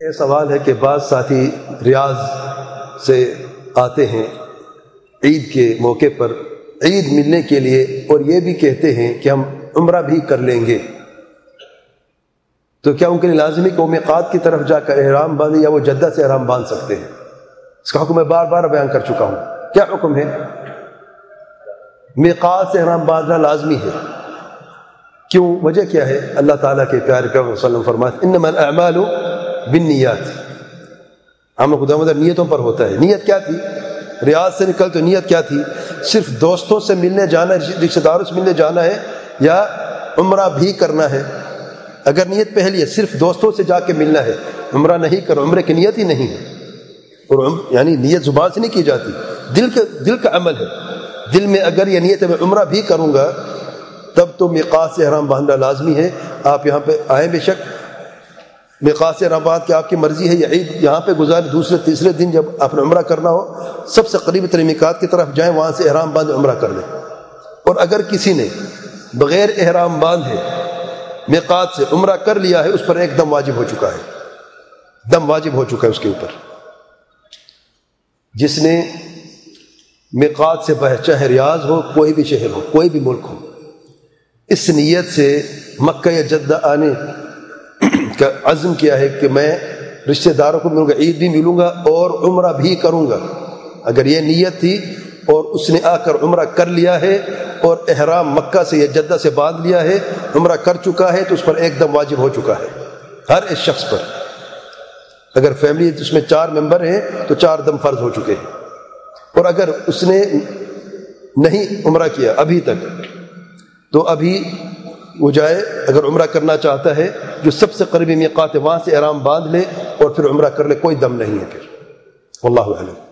یہ سوال ہے کہ بعض ساتھی ریاض سے آتے ہیں عید کے موقع پر، عید ملنے کے لیے اور یہ بھی کہتے ہیں کہ ہم عمرہ بھی کر لیں گے۔ تو کیا ان کے لیے لازمی کہ وہ کی طرف جا کر احرام باندھے یا وہ جدہ سے احرام باندھ سکتے ہیں؟ اس کا حکم میں بار بار بیان کر چکا ہوں۔ کیا حکم ہے؟ میقات سے احرام باندھنا لازمی ہے۔ کیوں؟ وجہ کیا ہے؟ اللہ تعالیٰ کے پیار کا وسلم فرماتے ان اعمال بن نیت عام خدا مدر نیتوں پر ہوتا ہے۔ نیت کیا تھی؟ ریاض سے نکل تو نیت کیا تھی؟ صرف دوستوں سے ملنے جانا رشتے داروں سے ملنے جانا ہے یا عمرہ بھی کرنا ہے؟ اگر نیت پہلی ہے، صرف دوستوں سے جا کے ملنا ہے۔ عمرہ نہیں کرو، عمرے کی نیت ہی نہیں ہے۔ اور یعنی نیت زبان سے نہیں کی جاتی۔ دل کا دل کا عمل ہے۔ دل میں اگر یہ نیت ہے، میں عمرہ بھی کروں گا، تب تو میقات سے حرام باندھنا لازمی ہے۔ آپ یہاں پہ آئیں بے شک۔ میقات سے حرام باندھ آپ کی مرضی ہے یہ عید یہاں پہ گزارے، دوسرے، تیسرے دن جب آپ نے عمرہ کرنا ہو، سب سے قریب ترین میقات کی طرف جائیں، وہاں سے احرام باندھ عمرہ کر لیں۔ اور اگر کسی نے بغیر احرام باندھے میقات سے عمرہ کر لیا ہے، اس پر ایک دم واجب ہو چکا ہے۔ دم واجب ہو چکا ہے اس کے اوپر۔ جس نے میقات سے بہ چاہے ریاض ہو، کوئی بھی شہر ہو، کوئی بھی ملک ہو، اس نیت سے مکہ یا جدہ آنے کا عزم کیا ہے کہ میں رشتہ داروں کو ملوں گا، عید بھی ملوں گا اور عمرہ بھی کروں گا۔ اگر یہ نیت تھی اور اس نے آ کر عمرہ کر لیا ہے اور احرام مکہ سے یا جدہ سے باندھ لیا ہے، عمرہ کر چکا ہے تو اس پر ایک دم واجب ہو چکا ہے۔ ہر اس شخص پر۔ اگر فیملی اس میں چار ممبر ہیں تو چار دم فرض ہو چکے ہیں۔ اور اگر اس نے نہیں عمرہ کیا ابھی تک، تو ابھی وہ جائے، اگر عمرہ کرنا چاہتا ہے، جو سب سے قریبی میقات ہے وہاں سے آرام باندھ لے اور پھر عمرہ کر لے، کوئی دم نہیں ہے پھر۔ اللہ علیہ